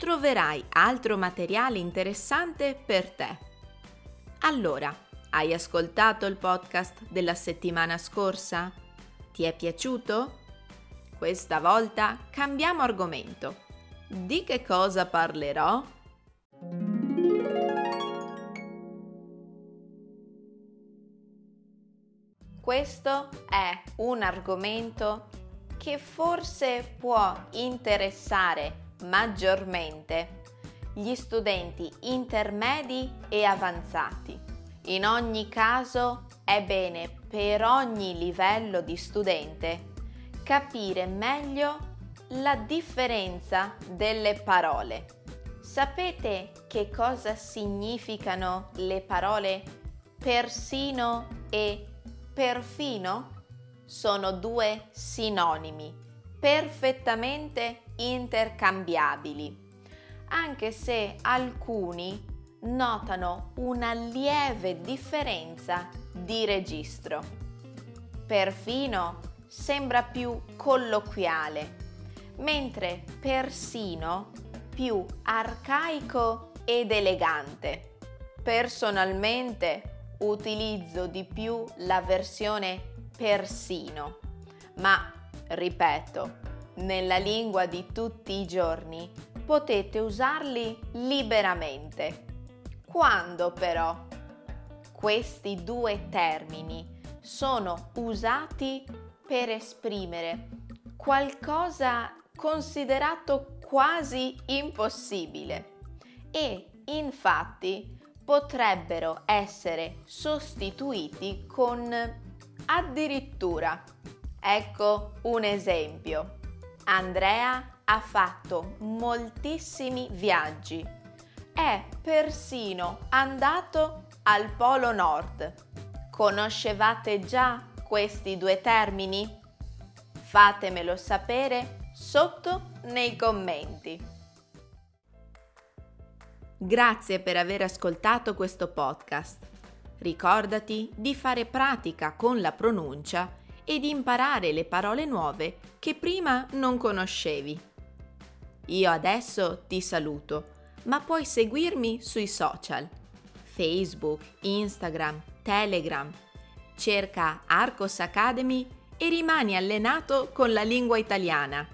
troverai altro materiale interessante per te. Allora, hai ascoltato il podcast della settimana scorsa? Ti è piaciuto? Questa volta cambiamo argomento. Di che cosa parlerò? Questo è un argomento che forse può interessare maggiormente gli studenti intermedi e avanzati. In ogni caso è bene per ogni livello di studente capire meglio la differenza delle parole. Sapete che cosa significano le parole persino e perfino? Sono due sinonimi perfettamente intercambiabili, anche se alcuni notano una lieve differenza di registro. Perfino sembra più colloquiale, mentre persino più arcaico ed elegante. Personalmente utilizzo di più la versione persino, ma ripeto, nella lingua di tutti i giorni, potete usarli liberamente. Quando però questi due termini sono usati per esprimere qualcosa considerato quasi impossibile e infatti potrebbero essere sostituiti con addirittura. Ecco un esempio. Andrea ha fatto moltissimi viaggi. È persino andato al Polo Nord. Conoscevate già questi due termini? Fatemelo sapere sotto nei commenti. Grazie per aver ascoltato questo podcast. Ricordati di fare pratica con la pronuncia e di imparare le parole nuove che prima non conoscevi. Io adesso ti saluto, ma puoi seguirmi sui social, Facebook, Instagram, Telegram. Cerca Arcos Academy e rimani allenato con la lingua italiana.